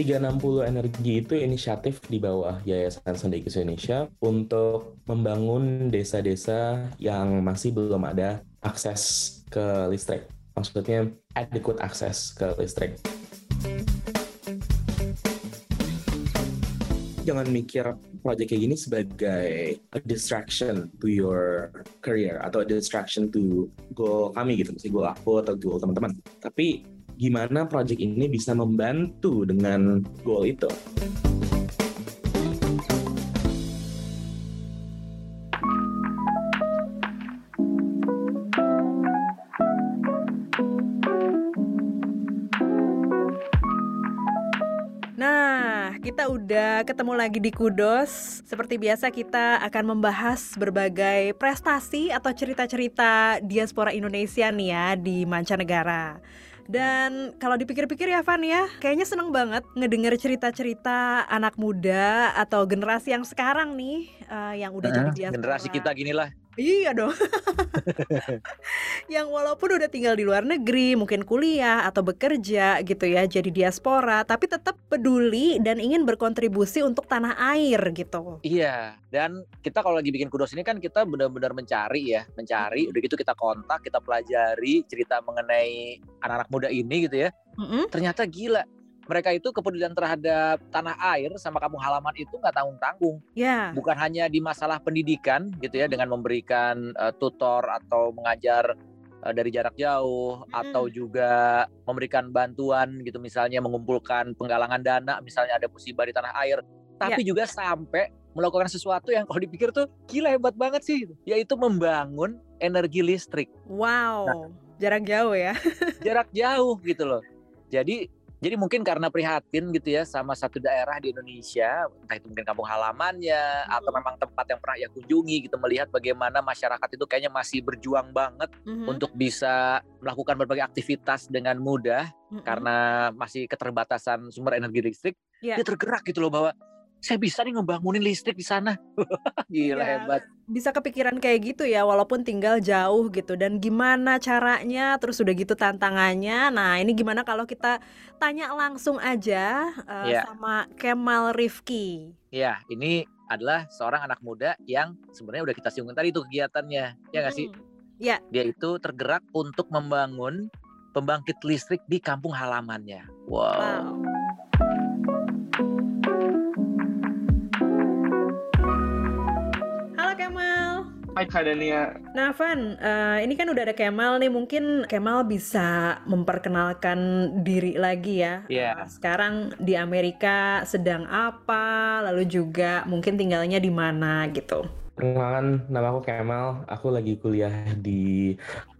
360 Energi itu inisiatif di bawah Yayasan Sendekus Indonesia untuk membangun desa-desa yang masih belum ada akses ke listrik. Maksudnya adequate akses ke listrik. Jangan mikir project kayak gini sebagai a distraction to your career atau a distraction to goal kami gitu, misalnya goal aku atau goal teman-teman. Tapi gimana project ini bisa membantu dengan goal itu. Nah, kita udah ketemu lagi di Kudos. Seperti biasa kita akan membahas berbagai prestasi atau cerita-cerita diaspora Indonesia nih ya di mancanegara. Dan kalau dipikir-pikir ya Van ya, kayaknya seneng banget ngedenger cerita-cerita anak muda atau generasi yang sekarang nih uh, yang udah jadi diaspora. Generasi kita gini lah. Iya dong. yang walaupun udah tinggal di luar negeri, mungkin kuliah atau bekerja gitu ya, jadi diaspora, tapi tetap peduli dan ingin berkontribusi untuk tanah air gitu. Iya, dan kita kalau lagi bikin kudos ini kan kita benar-benar mencari ya, mencari. Udah gitu kita kontak, kita pelajari cerita mengenai anak-anak muda ini gitu ya. Mm -hmm. Ternyata gila, mereka itu kepedulian terhadap tanah air sama kampung halaman itu nggak tanggung-tanggung. Yeah. Bukan hanya di masalah pendidikan gitu ya dengan memberikan uh, tutor atau mengajar uh, dari jarak jauh mm. atau juga memberikan bantuan gitu misalnya mengumpulkan penggalangan dana misalnya ada musibah di tanah air, tapi yeah. juga sampai melakukan sesuatu yang kalau dipikir tuh gila hebat banget sih yaitu membangun energi listrik. Wow. Nah, jarak jauh ya. jarak jauh gitu loh. Jadi jadi mungkin karena prihatin gitu ya sama satu daerah di Indonesia, entah itu mungkin kampung halamannya hmm. atau memang tempat yang pernah ia kunjungi gitu melihat bagaimana masyarakat itu kayaknya masih berjuang banget hmm. untuk bisa melakukan berbagai aktivitas dengan mudah hmm. karena masih keterbatasan sumber energi listrik. Yeah. Dia tergerak gitu loh bahwa saya bisa nih ngebangunin listrik di sana. Gila ya, hebat. Bisa kepikiran kayak gitu ya walaupun tinggal jauh gitu dan gimana caranya terus udah gitu tantangannya. Nah, ini gimana kalau kita tanya langsung aja uh, ya. sama Kemal Rifki. Ya, ini adalah seorang anak muda yang sebenarnya udah kita singgung tadi itu kegiatannya. Ya nggak sih? Ya. Dia itu tergerak untuk membangun pembangkit listrik di kampung halamannya. wow. wow. Hai Kak Dania. Nah Van, uh, ini kan udah ada Kemal nih, mungkin Kemal bisa memperkenalkan diri lagi ya. Iya. Yeah. Uh, sekarang di Amerika sedang apa, lalu juga mungkin tinggalnya di mana gitu. Perkenalkan, nama aku Kemal. Aku lagi kuliah di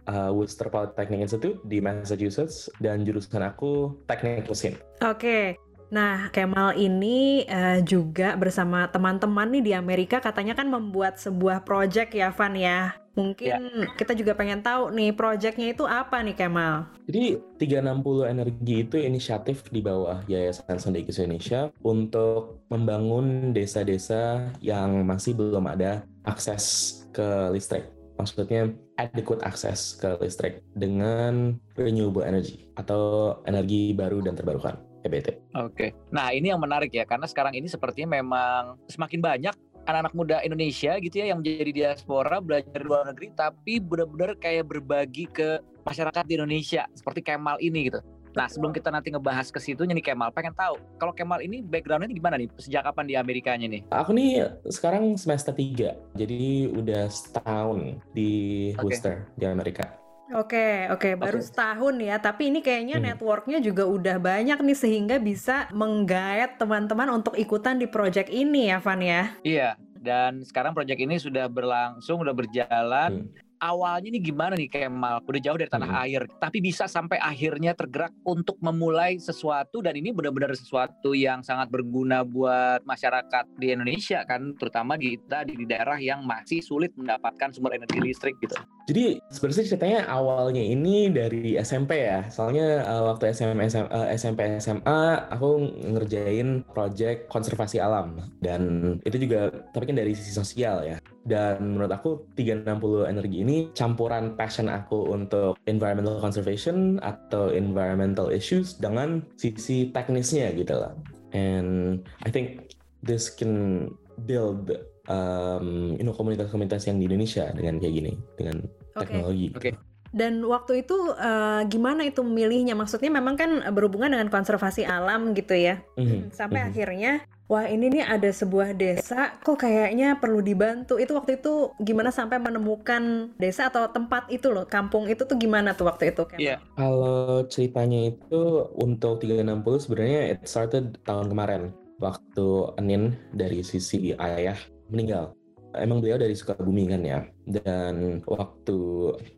uh, Worcester Polytechnic Institute di Massachusetts dan jurusan aku teknik mesin. Oke. Okay. Nah, Kemal ini uh, juga bersama teman-teman nih di Amerika katanya kan membuat sebuah project ya, Van ya. Mungkin ya. kita juga pengen tahu nih projectnya itu apa nih Kemal? Jadi 360 Energi itu inisiatif di bawah Yayasan Sendekus Indonesia untuk membangun desa-desa yang masih belum ada akses ke listrik. Maksudnya adequate akses ke listrik dengan renewable energy atau energi baru dan terbarukan. EBT. Oke. Okay. Nah, ini yang menarik ya karena sekarang ini sepertinya memang semakin banyak anak-anak muda Indonesia gitu ya yang menjadi diaspora belajar di luar negeri tapi benar-benar kayak berbagi ke masyarakat di Indonesia seperti Kemal ini gitu. Nah sebelum kita nanti ngebahas ke situ nih Kemal pengen tahu kalau Kemal ini backgroundnya gimana nih sejak kapan di Amerikanya nih? Aku nih sekarang semester 3 jadi udah setahun di okay. Worcester di Amerika. Oke, oke, baru okay. setahun ya. Tapi ini kayaknya hmm. networknya juga udah banyak nih sehingga bisa menggait teman-teman untuk ikutan di project ini ya, Van ya. Iya, dan sekarang project ini sudah berlangsung, sudah berjalan. Hmm awalnya ini gimana nih Kemal? Udah jauh dari tanah hmm. air, tapi bisa sampai akhirnya tergerak untuk memulai sesuatu dan ini benar-benar sesuatu yang sangat berguna buat masyarakat di Indonesia kan, terutama kita di, di daerah yang masih sulit mendapatkan sumber energi listrik gitu. Jadi sebenarnya ceritanya awalnya ini dari SMP ya, soalnya uh, waktu SMP SM, uh, SMP SMA aku ngerjain project konservasi alam dan itu juga tapi kan dari sisi sosial ya. Dan menurut aku 360 energi ini campuran passion aku untuk environmental conservation atau environmental issues dengan sisi teknisnya gitu lah. and I think this can build um, you know komunitas-komunitas yang di Indonesia dengan kayak gini dengan teknologi. Oke. Dan waktu itu eh, gimana itu memilihnya? Maksudnya memang kan berhubungan dengan konservasi alam gitu ya. Mhm, Sampai mhm. akhirnya wah ini nih ada sebuah desa kok kayaknya perlu dibantu. Itu waktu itu gimana sampai menemukan desa atau tempat itu loh, kampung itu tuh gimana tuh waktu itu? Iya. Kalau ceritanya itu untuk 360 sebenarnya it started tahun kemarin waktu Enin dari sisi ayah meninggal. Emang beliau dari Sukabumi kan ya. Dan waktu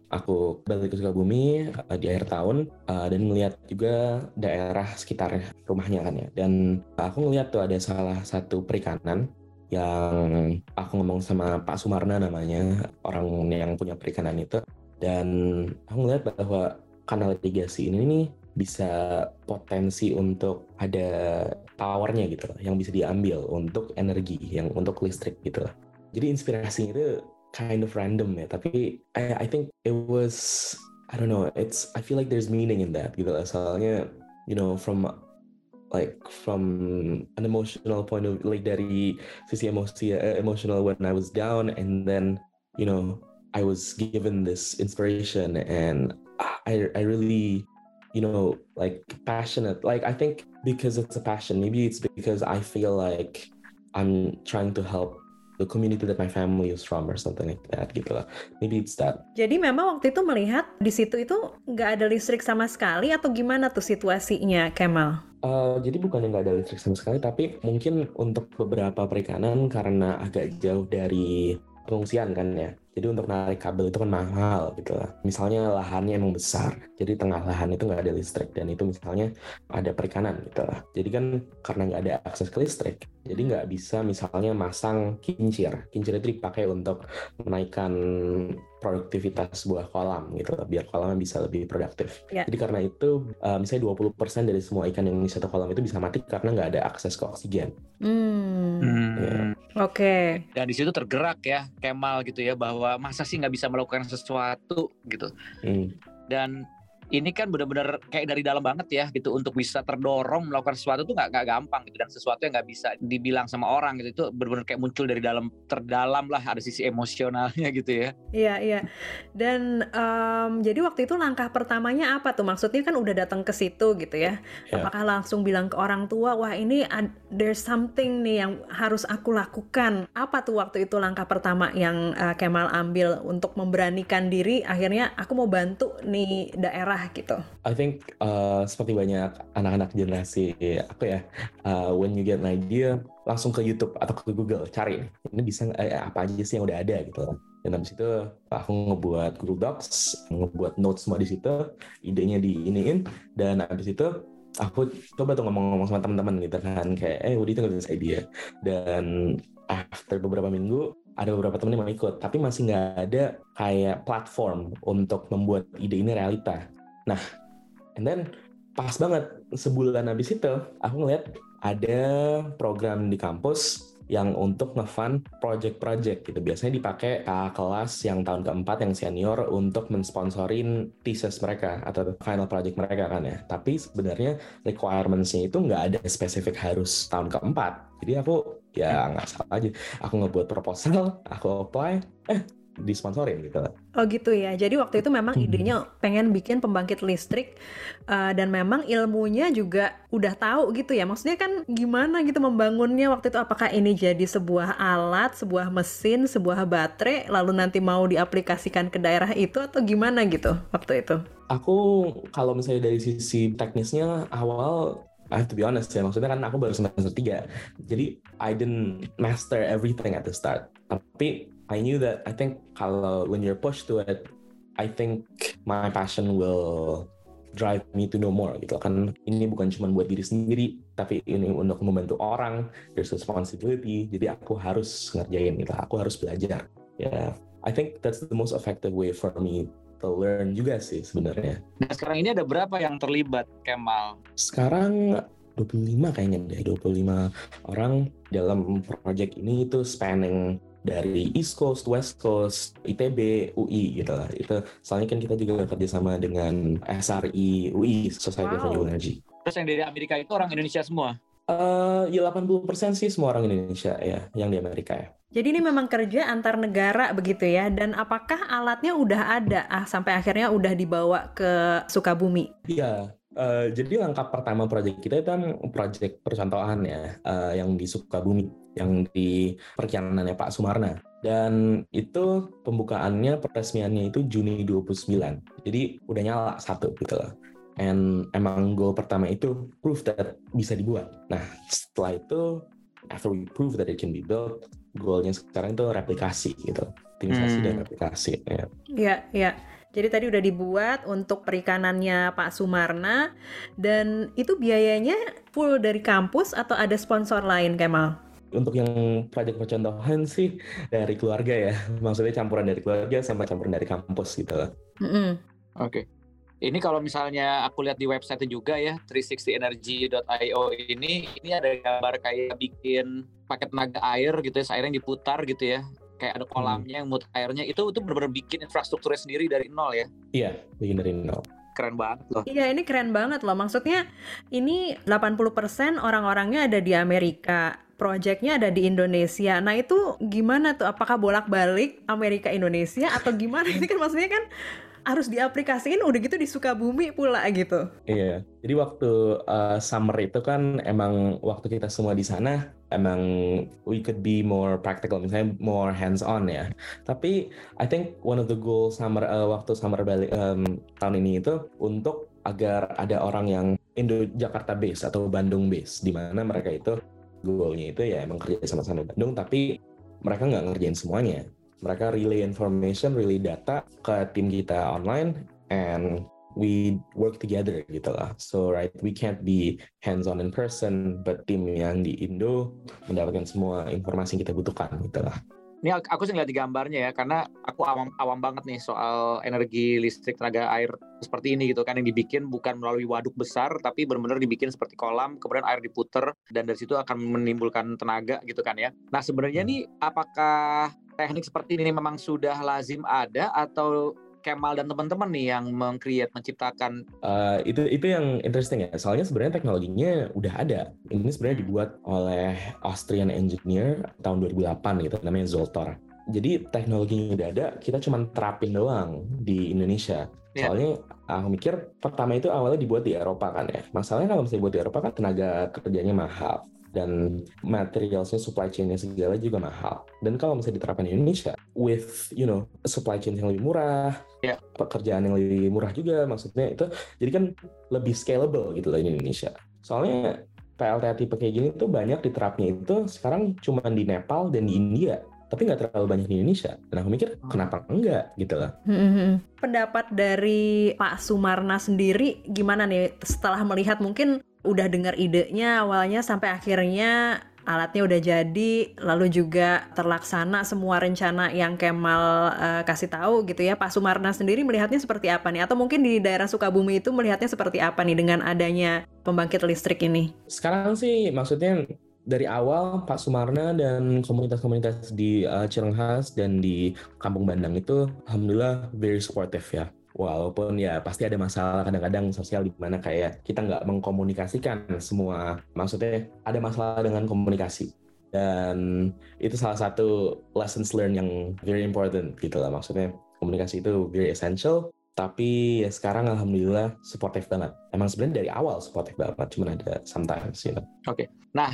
aku balik ke Sukabumi uh, di akhir tahun uh, dan melihat juga daerah sekitar rumahnya kan ya. Dan aku ngeliat tuh ada salah satu perikanan yang aku ngomong sama Pak Sumarna namanya orang yang punya perikanan itu dan aku ngeliat bahwa kanal irigasi ini nih bisa potensi untuk ada powernya gitu loh, yang bisa diambil untuk energi, yang untuk listrik gitu loh. Jadi inspirasinya itu kind of random ya, tapi I, I think it was I don't know, it's I feel like there's meaning in that gitu loh. Soalnya you know from like from an emotional point of like dari sisi emosi uh, emotional when I was down and then you know I was given this inspiration and I I really you know like passionate like I think because it's a passion maybe it's because I feel like I'm trying to help the community that my family is from or something like that gitu lah maybe it's that Jadi memang waktu itu melihat di situ itu nggak ada listrik sama sekali atau gimana tuh situasinya, Kemal? Uh, jadi bukan yang nggak ada listrik sama sekali, tapi mungkin untuk beberapa perikanan karena agak jauh dari pengungsian kan ya. Jadi untuk narik kabel itu kan mahal gitu lah. Misalnya lahannya emang besar, jadi tengah lahan itu nggak ada listrik dan itu misalnya ada perikanan gitu lah. Jadi kan karena nggak ada akses ke listrik, jadi nggak bisa misalnya masang kincir. Kincir itu dipakai untuk menaikkan produktivitas sebuah kolam gitu biar kolamnya bisa lebih produktif. Ya. Jadi karena itu uh, misalnya 20% dari semua ikan yang di satu kolam itu bisa mati karena nggak ada akses ke oksigen. Hmm, Hmm. oke. Dan di situ tergerak ya Kemal gitu ya bahwa masa sih nggak bisa melakukan sesuatu gitu. Hmm. Dan ini kan benar-benar kayak dari dalam banget ya gitu untuk bisa terdorong melakukan sesuatu tuh nggak nggak gampang gitu dan sesuatu yang nggak bisa dibilang sama orang gitu itu benar-benar kayak muncul dari dalam terdalam lah ada sisi emosionalnya gitu ya. Iya, iya. Dan em, jadi waktu itu langkah pertamanya apa tuh? Maksudnya kan udah datang ke situ gitu ya. Ya. Apakah langsung bilang ke orang tua, wah ini there's something nih yang harus aku lakukan. Apa tuh waktu itu langkah pertama yang eh, Kemal ambil untuk memberanikan diri? Akhirnya aku mau bantu nih daerah gitu. I think uh, seperti banyak anak-anak generasi aku ya, uh, when you get an idea, langsung ke YouTube atau ke Google cari ini bisa eh, apa aja sih yang udah ada gitu. Dan habis itu aku ngebuat Google Docs, ngebuat notes semua di situ, idenya diiniin, dan habis itu aku coba tuh ngomong-ngomong sama teman-teman gitu kan, kayak eh think of this idea? Dan after beberapa minggu ada beberapa temen yang mau ikut, tapi masih nggak ada kayak platform untuk membuat ide ini realita. Nah, and then pas banget sebulan habis itu aku ngeliat ada program di kampus yang untuk nge-fund project-project gitu. Biasanya dipakai kakak kelas yang tahun keempat yang senior untuk mensponsorin thesis mereka atau final project mereka kan ya. Tapi sebenarnya requirements-nya itu nggak ada spesifik harus tahun keempat. Jadi aku ya nggak salah aja. Aku ngebuat proposal, aku apply, eh disponsorin gitu. Oh gitu ya. Jadi waktu itu memang Hmm. idenya pengen bikin pembangkit listrik uh, dan memang ilmunya juga udah tahu gitu ya. Maksudnya kan gimana gitu membangunnya waktu itu apakah ini jadi sebuah alat, sebuah mesin, sebuah baterai lalu nanti mau diaplikasikan ke daerah itu atau gimana gitu waktu itu? Aku kalau misalnya dari sisi teknisnya awal I have to be honest ya, maksudnya kan aku baru semester 3. Jadi I didn't master everything at the start. Tapi I knew that I think kalau when you're pushed to it, I think my passion will drive me to know more gitu. Kan ini bukan cuma buat diri sendiri tapi ini untuk membantu orang there's responsibility. Jadi aku harus ngerjain gitu aku harus belajar. Ya I think that's the most effective way for me to learn juga sih sebenarnya. Nah sekarang ini ada berapa yang terlibat Kemal? sekarang 25 kayaknya deh 25 orang dalam project ini itu spanning dari East Coast, West Coast, ITB, UI gitu lah. Itu soalnya kan kita juga kerjasama dengan SRI UI Society of Wow. Renewable Energy. Terus yang dari Amerika itu orang Indonesia semua? Uh, ya 80% sih semua orang Indonesia ya, yang di Amerika ya. Jadi ini memang kerja antar negara begitu ya. Dan apakah alatnya udah ada ah, sampai akhirnya udah dibawa ke Sukabumi? Iya. Uh, jadi langkah pertama proyek kita itu kan proyek percontohan ya, uh, yang di Sukabumi, yang di perkianannya Pak Sumarna. Dan itu pembukaannya, peresmiannya itu Juni 29. Jadi udah nyala satu gitu loh and emang goal pertama itu proof that bisa dibuat. Nah, setelah itu after we prove that it can be built, goalnya sekarang itu replikasi gitu, optimisasi hmm. dan replikasi. Ya, ya. ya. Jadi tadi udah dibuat untuk perikanannya Pak Sumarna dan itu biayanya full dari kampus atau ada sponsor lain Kemal? Untuk yang proyek percontohan sih dari keluarga ya, maksudnya campuran dari keluarga sama campuran dari kampus gitu. Mm -hmm. Oke. Okay. Ini kalau misalnya aku lihat di website juga ya 360energy.io ini ini ada gambar kayak bikin paket tenaga air gitu ya, air yang diputar gitu ya. Kayak ada kolamnya yang muter airnya itu itu benar-benar bikin infrastrukturnya sendiri dari nol ya. Iya, bikin dari nol keren banget loh. Iya, ini keren banget loh. Maksudnya ini 80% orang-orangnya ada di Amerika. Proyeknya ada di Indonesia. Nah itu gimana tuh? Apakah bolak-balik Amerika Indonesia atau gimana? Ini kan maksudnya kan harus diaplikasiin udah gitu di Sukabumi pula gitu. Iya. Jadi waktu uh, summer itu kan emang waktu kita semua di sana emang we could be more practical misalnya more hands on ya. Tapi I think one of the goal summer uh, waktu summer balik um, tahun ini itu untuk agar ada orang yang Indo Jakarta base atau Bandung base di mana mereka itu goalnya itu ya emang kerja sama-sama Bandung tapi mereka nggak ngerjain semuanya mereka relay information, relay data ke tim kita online, and we work together gitu lah. So right, we can't be hands on in person, but tim yang di Indo mendapatkan semua informasi yang kita butuhkan gitu lah. Ini aku sih ngeliat di gambarnya ya, karena aku awam awam banget nih soal energi listrik tenaga air seperti ini gitu kan yang dibikin bukan melalui waduk besar, tapi benar-benar dibikin seperti kolam, kemudian air diputer dan dari situ akan menimbulkan tenaga gitu kan ya. Nah sebenarnya hmm. nih apakah teknik seperti ini memang sudah lazim ada atau Kemal dan teman-teman nih yang mengcreate, menciptakan? Uh, itu itu yang interesting ya. Soalnya sebenarnya teknologinya udah ada. Ini sebenarnya hmm. dibuat oleh Austrian engineer tahun 2008 gitu, namanya Zoltor. Jadi teknologinya udah ada, kita cuma terapin doang di Indonesia. Yeah. Soalnya aku mikir pertama itu awalnya dibuat di Eropa kan ya. Masalahnya kalau misalnya dibuat di Eropa kan tenaga kerjanya mahal dan materialsnya supply chainnya segala juga mahal. Dan kalau misalnya diterapkan di Indonesia, with you know supply chain yang lebih murah, yeah. pekerjaan yang lebih murah juga, maksudnya itu jadi kan lebih scalable gitu loh di Indonesia. Soalnya PLTA tipe kayak gini tuh banyak diterapnya itu sekarang cuma di Nepal dan di India tapi nggak terlalu banyak di Indonesia. Dan aku mikir kenapa enggak gitu loh. Pendapat dari Pak Sumarna sendiri gimana nih setelah melihat mungkin udah dengar idenya awalnya sampai akhirnya alatnya udah jadi lalu juga terlaksana semua rencana yang Kemal uh, kasih tahu gitu ya. Pak Sumarna sendiri melihatnya seperti apa nih? Atau mungkin di daerah Sukabumi itu melihatnya seperti apa nih dengan adanya pembangkit listrik ini? Sekarang sih maksudnya dari awal Pak Sumarna dan komunitas-komunitas di uh, Cirenghas dan di Kampung Bandang itu alhamdulillah very supportive ya walaupun ya pasti ada masalah kadang-kadang sosial di mana kayak kita nggak mengkomunikasikan semua maksudnya ada masalah dengan komunikasi. Dan itu salah satu lessons learned yang very important gitu lah maksudnya komunikasi itu very essential. Tapi ya sekarang alhamdulillah supportive banget. Emang sebenarnya dari awal supportive banget cuma ada sometimes you know. Oke okay. nah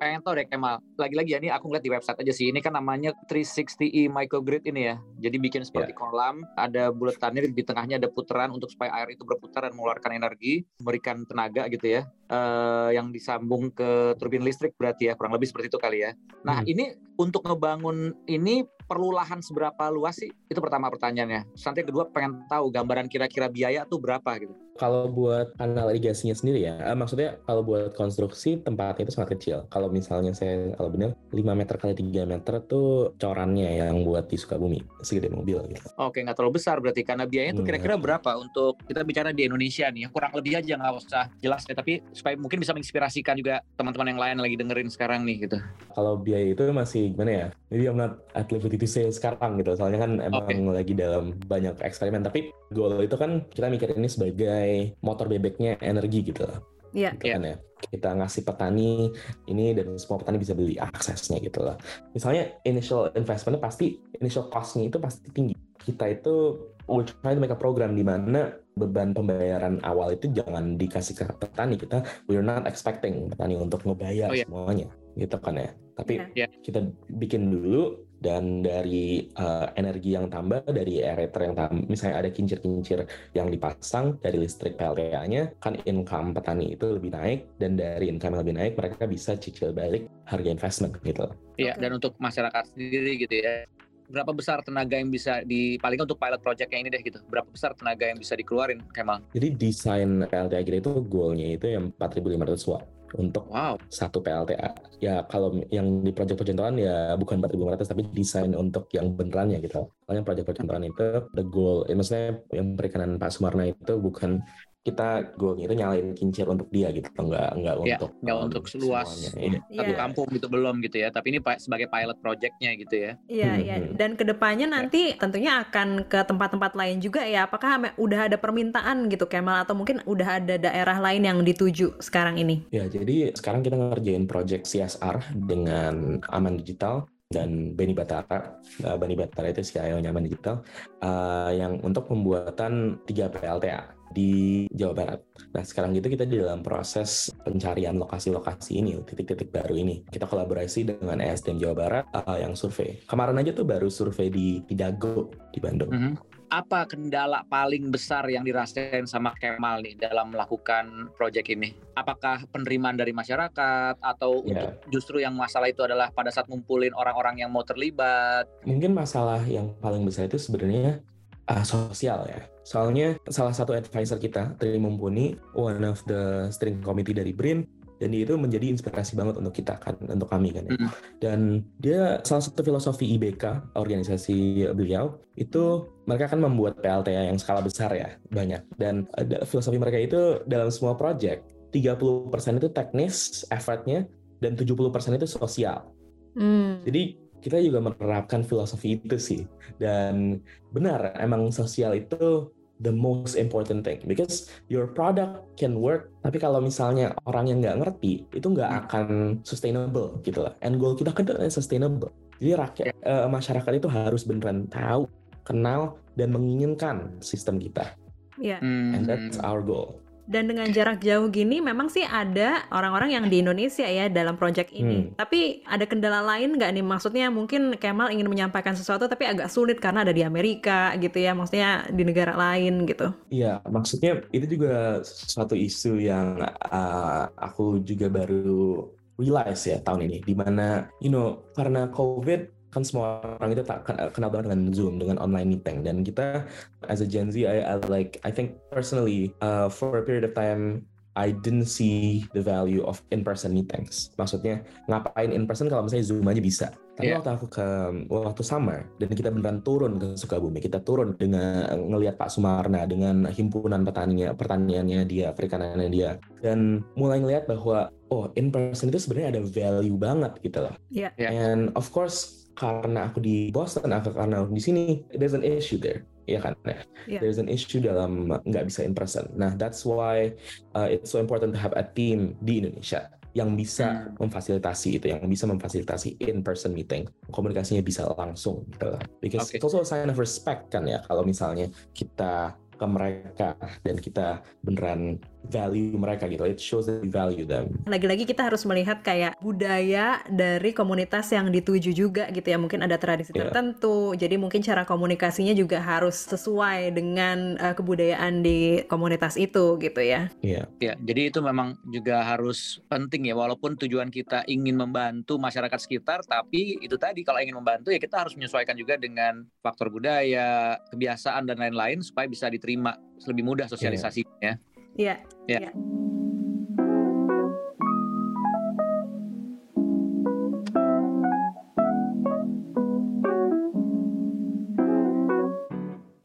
pengen tahu deh Kemal. Lagi-lagi ya ini aku ngeliat di website aja sih. Ini kan namanya 360e microgrid ini ya. Jadi bikin seperti yeah. kolam, ada buletannya di tengahnya ada putaran untuk supaya air itu berputar dan mengeluarkan energi, memberikan tenaga gitu ya. Uh, yang disambung ke turbin listrik berarti ya kurang lebih seperti itu kali ya. Nah hmm. ini untuk ngebangun ini perlu lahan seberapa luas sih? Itu pertama pertanyaannya. Nanti kedua pengen tahu gambaran kira-kira biaya tuh berapa gitu. Kalau buat kanal irigasinya sendiri ya, eh, maksudnya kalau buat konstruksi tempatnya itu sangat kecil. Kalau misalnya saya kalau benar 5 meter kali 3 meter tuh corannya yang buat di Sukabumi, segede mobil gitu. Oke, nggak terlalu besar berarti karena biayanya tuh kira-kira berapa untuk kita bicara di Indonesia nih? Kurang lebih aja nggak usah jelas ya, tapi supaya mungkin bisa menginspirasikan juga teman-teman yang lain lagi dengerin sekarang nih gitu. Kalau biaya itu masih gimana ya? Jadi I'm not at liberty to say sekarang gitu. Soalnya kan emang okay. lagi dalam banyak eksperimen. Tapi goal itu kan kita mikir ini sebagai motor bebeknya energi gitu Iya. Gitu kan ya. Kita ngasih petani ini dan semua petani bisa beli aksesnya gitu lah. Misalnya initial investmentnya pasti initial cost-nya itu pasti tinggi. Kita itu we're trying to make a program di mana beban pembayaran awal itu jangan dikasih ke petani kita we're not expecting petani untuk ngebayar Oh, iya. semuanya gitu kan ya tapi Iya. Iya. kita bikin dulu dan dari uh, energi yang tambah dari aerator yang tambah misalnya ada kincir-kincir yang dipasang dari listrik PLTA-nya kan income petani itu lebih naik dan dari income yang lebih naik mereka bisa cicil balik harga investment gitu Iya, Oke. dan untuk masyarakat sendiri gitu ya. Berapa besar tenaga yang bisa di paling untuk pilot project yang ini deh gitu. Berapa besar tenaga yang bisa dikeluarin, Kemal? jadi desain PLTA kita itu goalnya itu yang 4500 watt untuk Wow. satu PLTA. Ya kalau yang di proyek percontohan ya bukan 4500 tapi desain untuk yang benerannya gitu. Kalau yang proyek percontohan itu the goal, ya, maksudnya yang perikanan Pak Sumarna itu bukan kita goalnya itu nyalain kincir untuk dia gitu, nggak nggak Ya, untuk nggak um, untuk seluas semuanya. Iya. satu Iya. kampung gitu belum gitu ya. Tapi ini sebagai pilot projectnya gitu ya. Iya, Hmm, iya. hmm. Dan ke depannya nanti tentunya akan ke tempat-tempat lain juga ya. Apakah udah ada permintaan gitu, Kemal, atau mungkin udah ada daerah lain yang dituju sekarang ini? Ya, jadi sekarang kita ngerjain project CSR dengan Aman Digital dan Beni Batara. Uh, Beni Batara itu CIO-nya Aman Digital uh, yang untuk pembuatan 3 PLTA di Jawa Barat. Nah, sekarang gitu kita di dalam proses pencarian lokasi-lokasi ini, titik-titik baru ini. Kita kolaborasi dengan ESDM Jawa Barat uh, yang survei. Kemarin aja tuh baru survei di Pidago di Bandung. Mhm. Apa kendala paling besar yang dirasain sama Kemal nih dalam melakukan project ini? Apakah penerimaan dari masyarakat atau Ya. untuk justru yang masalah itu adalah pada saat ngumpulin orang-orang yang mau terlibat? mungkin masalah yang paling besar itu sebenarnya uh, sosial ya. Soalnya salah satu advisor kita, Tri Mumpuni, one of the steering committee dari BRIN, dan dia itu menjadi inspirasi banget untuk kita kan, untuk kami kan ya. Mm. Dan dia salah satu filosofi IBK, organisasi beliau, itu mereka akan membuat PLTA yang skala besar ya, banyak. Dan ada filosofi mereka itu dalam semua project, 30% itu teknis effortnya, dan 70% itu sosial. Hmm. Jadi kita juga menerapkan filosofi itu sih. Dan benar, emang sosial itu the most important thing. Because your product can work, tapi kalau misalnya orang yang nggak ngerti, itu nggak akan sustainable gitu lah. And goal kita kan sustainable. Jadi rakyat, eh, masyarakat itu harus beneran tahu, kenal, dan menginginkan sistem kita. Iya. And Hmm. that's our goal. Dan dengan jarak jauh gini memang sih ada orang-orang yang di Indonesia ya dalam project ini. Hmm. Tapi ada kendala lain nggak nih? Maksudnya mungkin Kemal ingin menyampaikan sesuatu tapi agak sulit karena ada di Amerika gitu ya. Maksudnya di negara lain gitu. Iya, maksudnya itu juga suatu isu yang uh, aku juga baru realize ya tahun ini, di mana you know karena COVID kan semua orang itu tak ken- kenal banget dengan Zoom, dengan online meeting, dan kita as a Gen Z, I, I like I think personally uh, for a period of time I didn't see the value of in-person meetings. Maksudnya ngapain in person kalau misalnya Zoom aja bisa. Tapi Iya. waktu aku ke waktu summer dan kita beneran turun ke Sukabumi, kita turun dengan ngelihat Pak Sumarna dengan himpunan petaninya, pertaniannya dia, perikanannya dia, dan mulai ngelihat bahwa oh in person itu sebenarnya ada value banget gitu loh. Iya. Iya. And of course karena aku di Boston, aku karena aku di sini, there's an issue there, ya kan? Iya. There's an issue dalam nggak bisa in person. Nah that's why uh, it's so important to have a team di Indonesia yang bisa Hmm. memfasilitasi itu, yang bisa memfasilitasi in-person meeting, komunikasinya bisa langsung gitu. Because Oke. it's also a sign of respect kan ya, kalau misalnya kita ke mereka dan kita beneran value mereka gitu. It shows that we value them. Lagi-lagi kita harus melihat kayak budaya dari komunitas yang dituju juga gitu ya. Mungkin ada tradisi Iya. tertentu. Jadi mungkin cara komunikasinya juga harus sesuai dengan eh, kebudayaan di komunitas itu gitu ya. Iya. Ya, jadi itu memang juga harus penting ya walaupun tujuan kita ingin membantu masyarakat sekitar tapi itu tadi kalau ingin membantu ya kita harus menyesuaikan juga dengan faktor budaya, kebiasaan dan lain-lain supaya bisa diterima lebih mudah sosialisasinya. Iya. Ya. iya.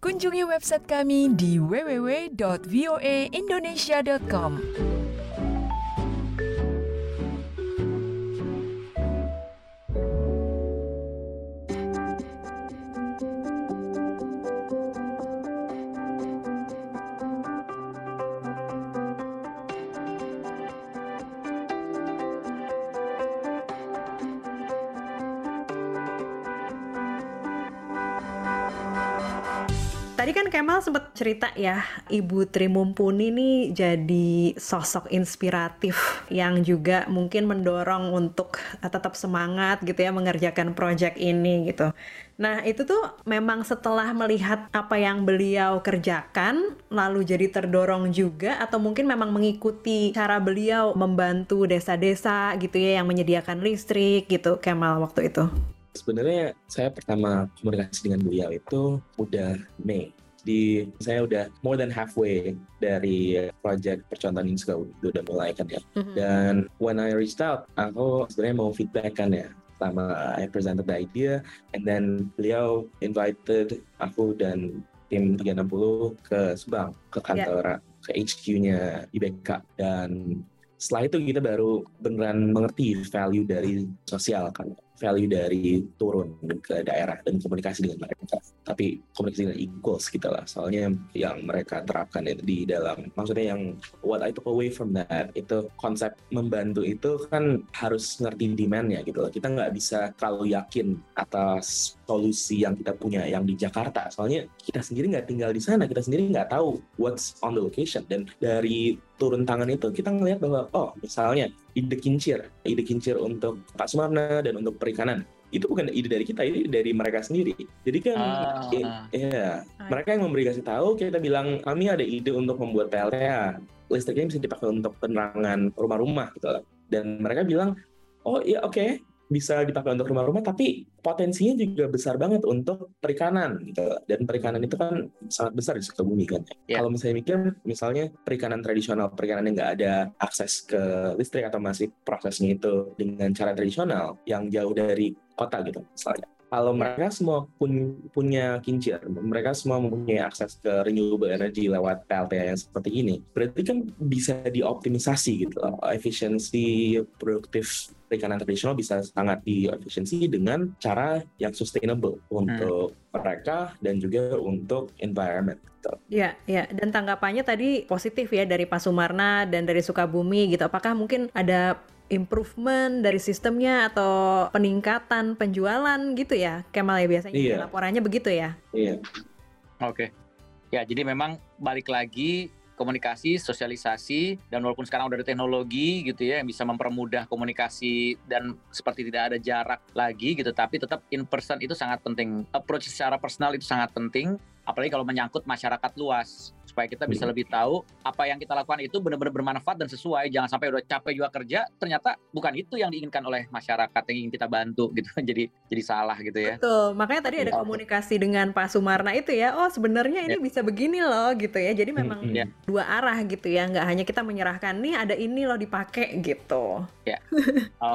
Kunjungi website kami di www.voaindonesia.com. tadi kan Kemal sempat cerita ya, Ibu Tri Mumpuni nih jadi sosok inspiratif yang juga mungkin mendorong untuk uh, tetap semangat gitu ya mengerjakan proyek ini gitu. Nah, itu tuh memang setelah melihat apa yang beliau kerjakan, lalu jadi terdorong juga, atau mungkin memang mengikuti cara beliau membantu desa-desa gitu ya, yang menyediakan listrik gitu, Kemal waktu itu. Sebenarnya saya pertama komunikasi dengan beliau itu udah Mei. Di saya udah more than halfway dari project percontohan ini juga udah mulai kan ya. Mhm. Dan when I reached out, aku sebenarnya mau feedback kan ya. Pertama I presented the idea, and then beliau invited aku dan tim 360 ke Subang, ke kantor, ke HQ-nya IBK. Dan setelah itu kita baru beneran mengerti value dari sosial kan value dari turun ke daerah dan komunikasi dengan mereka. Tapi komunikasi dengan equals gitu lah. Soalnya yang mereka terapkan itu di dalam maksudnya yang what I took away from that itu konsep membantu itu kan harus ngerti demandnya gitu loh. Kita nggak bisa kalau yakin atas solusi yang kita punya yang di Jakarta. Soalnya kita sendiri nggak tinggal di sana. Kita sendiri nggak tahu what's on the location. Dan dari turun tangan itu kita ngelihat bahwa oh misalnya ide kincir ide kincir untuk Pak Sumarna dan untuk perikanan. Itu bukan ide dari kita ini dari mereka sendiri. Jadi kan Ah. eh, ya mereka yang memberi kasih tahu kita bilang kami ada ide untuk membuat PLTA listriknya bisa dipakai untuk penerangan rumah-rumah gitu dan mereka bilang oh iya oke bisa dipakai untuk rumah-rumah tapi potensinya juga besar banget untuk perikanan gitu. Dan perikanan itu kan sangat besar di Sukabumi kan. Ya. kalau misalnya mikir misalnya perikanan tradisional perikanan yang nggak ada akses ke listrik atau masih prosesnya itu dengan cara tradisional yang jauh dari kota gitu misalnya kalau mereka semua pun punya kincir, mereka semua mempunyai akses ke renewable energy lewat PLTA yang seperti ini, berarti kan bisa dioptimisasi gitu. Efisiensi produktif perikanan tradisional bisa sangat diefisiensi dengan cara yang sustainable untuk mereka dan juga untuk environment. Gitu. Ya, ya. Dan tanggapannya tadi positif ya dari Pak Sumarna dan dari Sukabumi gitu. Apakah mungkin ada improvement dari sistemnya atau peningkatan penjualan gitu ya? Kemal ya biasanya Iya. laporannya begitu ya? Iya. Oke. Ya, jadi memang balik lagi komunikasi, sosialisasi, dan walaupun sekarang udah ada teknologi gitu ya yang bisa mempermudah komunikasi dan seperti tidak ada jarak lagi gitu, tapi tetap in person itu sangat penting. Approach secara personal itu sangat penting, apalagi kalau menyangkut masyarakat luas supaya kita bisa Hmm. lebih tahu apa yang kita lakukan itu benar-benar bermanfaat dan sesuai. Jangan sampai udah capek juga kerja, ternyata bukan itu yang diinginkan oleh masyarakat yang ingin kita bantu gitu. jadi jadi salah gitu ya. Betul. Makanya tadi ada komunikasi dengan Pak Sumarna itu ya. Oh, sebenarnya ini bisa begini loh gitu ya. Jadi memang Mm-mm. Ya. dua arah gitu ya. Nggak hanya kita menyerahkan nih ada ini loh dipakai gitu.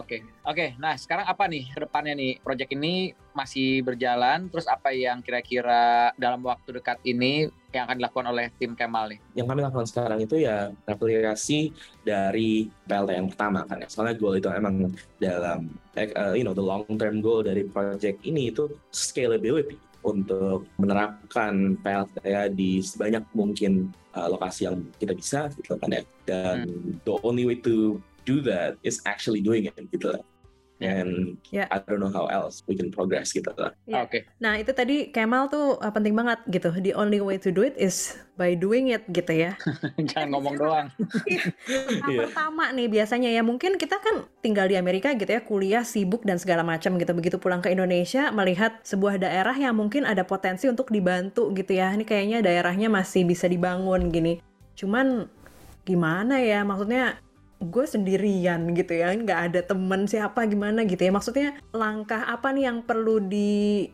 Oke, oke. Nah sekarang apa nih ke depannya nih? Proyek ini masih berjalan. Terus apa yang kira-kira dalam waktu dekat ini yang akan dilakukan oleh tim Kemal nih? yang kami lakukan sekarang itu ya replikasi dari PLT yang pertama kan ya. Soalnya goal itu emang dalam eh, uh, you know the long term goal dari project ini itu scalability untuk menerapkan PLT di sebanyak mungkin uh, lokasi yang kita bisa gitu kan ya. Dan the only way to do that is actually doing it gitu lah. And Ya. I don't know how else we can progress gitu lah. Ya. Oke, Nah, itu tadi Kemal tuh uh, penting banget gitu. The only way to do it is by doing it gitu ya. jangan ngomong doang. Tahap Iya. pertama nih biasanya ya mungkin kita kan tinggal di Amerika gitu ya, kuliah sibuk dan segala macam gitu. Begitu pulang ke Indonesia melihat sebuah daerah yang mungkin ada potensi untuk dibantu gitu ya. Ini kayaknya daerahnya masih bisa dibangun gini. Cuman gimana ya maksudnya gue sendirian gitu ya nggak ada temen siapa gimana gitu ya. Maksudnya langkah apa nih yang perlu di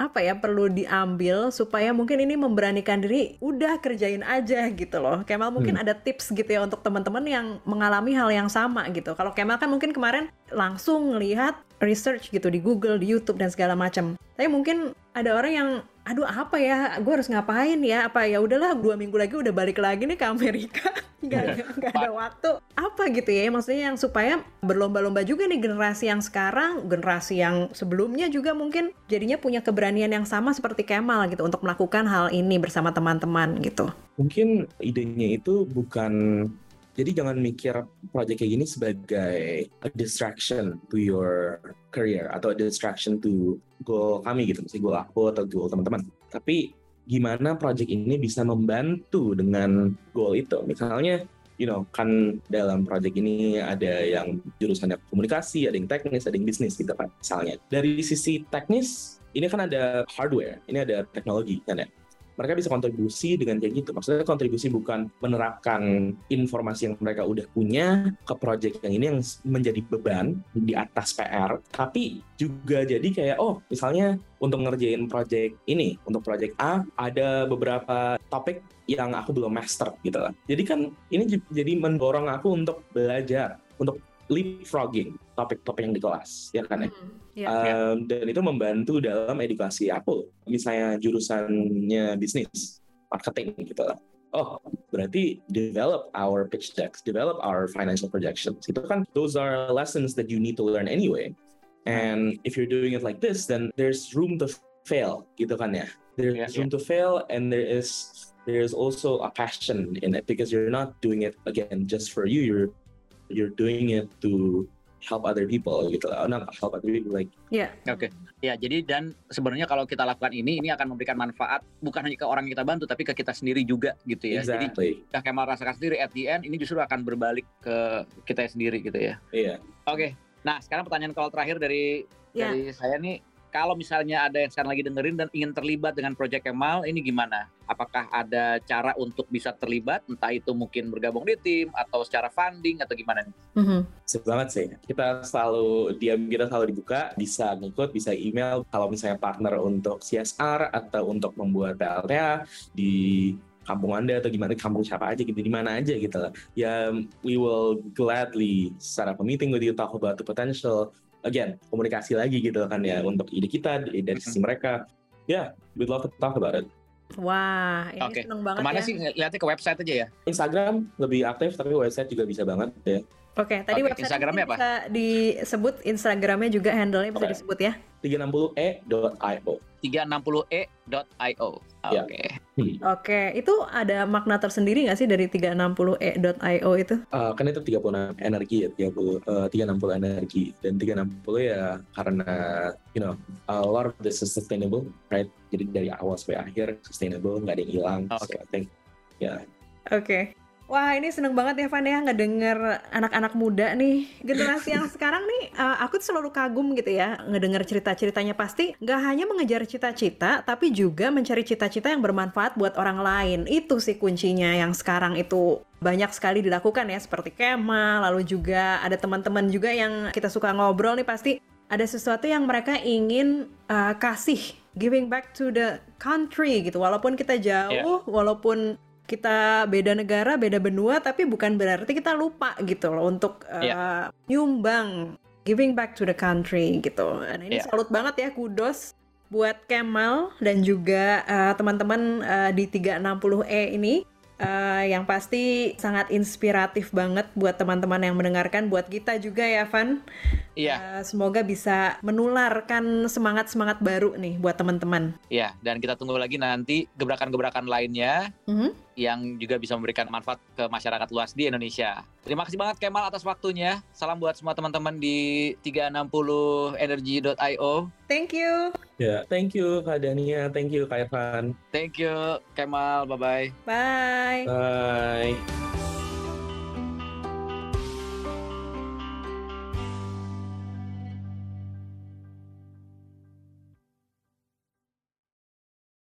apa ya perlu diambil supaya mungkin ini memberanikan diri udah kerjain aja gitu loh. Kemal mungkin ada tips gitu ya untuk teman-teman yang mengalami hal yang sama gitu. Kalau Kemal kan mungkin kemarin langsung ngelihat research gitu di Google di YouTube dan segala macam. Tapi mungkin ada orang yang aduh apa ya? Gue harus ngapain ya? Apa ya? Udahlah dua minggu lagi udah balik lagi nih ke Amerika. Nggak nggak ada waktu. Apa gitu ya? Maksudnya yang supaya berlomba-lomba juga nih generasi yang sekarang generasi yang sebelumnya juga mungkin jadinya punya keberanian yang sama seperti Kemal gitu untuk melakukan hal ini bersama teman-teman gitu. Mungkin idenya itu bukan jadi jangan mikir project kayak gini sebagai a distraction to your career atau a distraction to goal kami gitu, misalnya goal aku atau goal teman-teman. Tapi gimana project ini bisa membantu dengan goal itu. Misalnya, you know, kan dalam project ini ada yang jurusannya komunikasi, ada yang teknis, ada yang bisnis gitu kan, misalnya. Dari sisi teknis, ini kan ada hardware, ini ada teknologi kan ya mereka bisa kontribusi dengan kayak gitu. Maksudnya kontribusi bukan menerapkan informasi yang mereka udah punya ke project yang ini yang menjadi beban di atas PR, tapi juga jadi kayak oh misalnya untuk ngerjain project ini, untuk project A ada beberapa topik yang aku belum master gitu lah. Jadi kan ini jadi mendorong aku untuk belajar, untuk leapfrogging topik-topik yang di kelas, ya kan ya? Hmm, yeah. um, dan itu membantu dalam edukasi aku. Misalnya jurusannya bisnis, marketing gitu lah. Oh, berarti develop our pitch decks, develop our financial projections. Itu kan, those are lessons that you need to learn anyway. And if you're doing it like this, then there's room to fail, gitu kan ya? There's yeah, room yeah. to fail, and there is there's also a passion in it because you're not doing it again just for you. You're you're doing it to help other people gitu lah. Oh, not help other people like. Iya. Yeah. Oke. Okay. Ya, jadi dan sebenarnya kalau kita lakukan ini ini akan memberikan manfaat bukan hanya ke orang yang kita bantu tapi ke kita sendiri juga gitu ya. Exactly. Jadi kayak merasakan sendiri at the end ini justru akan berbalik ke kita sendiri gitu ya. Iya. Yeah. Oke. Okay. Nah, sekarang pertanyaan kalau terakhir dari yeah. dari saya nih kalau misalnya ada yang sekarang lagi dengerin dan ingin terlibat dengan Project Kemal, ini gimana? Apakah ada cara untuk bisa terlibat? Entah itu mungkin bergabung di tim atau secara funding atau gimana nih? Mm-hmm. banget sih. Kita selalu diam kita selalu dibuka, bisa ngikut, bisa email. Kalau misalnya partner untuk CSR atau untuk membuat PLTA di kampung anda atau gimana kampung siapa aja gitu di mana aja gitu lah ya we will gladly set up a meeting with you talk about the potential again komunikasi lagi gitu kan ya untuk ide kita dari sisi mereka ya yeah, we'd love to talk about it Wah, ini okay. seneng banget Ke mana ya. sih? Lihatnya ke website aja ya? Instagram lebih aktif, tapi website juga bisa banget ya. Oke, okay, tadi okay, website Instagramnya apa? bisa disebut, Instagramnya juga handle-nya bisa okay. disebut ya? 360e.io 360e.io Ya. Oke. Okay. Hmm. Oke, okay. itu ada makna tersendiri nggak sih dari 360e.io itu? Uh, kan itu 36 energi ya, 30 uh, 360 energi dan 360 ya karena you know a lot of this is sustainable, right? Jadi dari awal sampai akhir sustainable, nggak ada yang hilang. Okay. So I think ya. Yeah. Oke. Okay. Wah ini seneng banget ya Van ya ngedenger anak-anak muda nih. Generasi yang sekarang nih uh, aku tuh selalu kagum gitu ya ngedenger cerita-ceritanya. Pasti nggak hanya mengejar cita-cita tapi juga mencari cita-cita yang bermanfaat buat orang lain. Itu sih kuncinya yang sekarang itu banyak sekali dilakukan ya seperti Kema lalu juga ada teman-teman juga yang kita suka ngobrol nih. Pasti ada sesuatu yang mereka ingin uh, kasih giving back to the country gitu. Walaupun kita jauh yeah. walaupun kita beda negara, beda benua, tapi bukan berarti kita lupa gitu loh untuk uh, yeah. Eh, nyumbang, giving back to the country gitu. Nah ini yeah. salut banget ya, kudos buat Kemal dan juga uh, teman-teman uh, di 360E ini uh, yang pasti sangat inspiratif banget buat teman-teman yang mendengarkan, buat kita juga ya, Van. Iya. Uh, semoga bisa menularkan semangat-semangat baru nih buat teman-teman. Iya, dan kita tunggu lagi nanti gebrakan-gebrakan lainnya mm -hmm. Yang juga bisa memberikan manfaat ke masyarakat luas di Indonesia. Terima kasih banget Kemal atas waktunya. Salam buat semua teman-teman di 360energy.io. Thank you. Ya, yeah, thank you Kak Dania, thank you Kak Irfan. Thank you Kemal, bye-bye. Bye. Bye.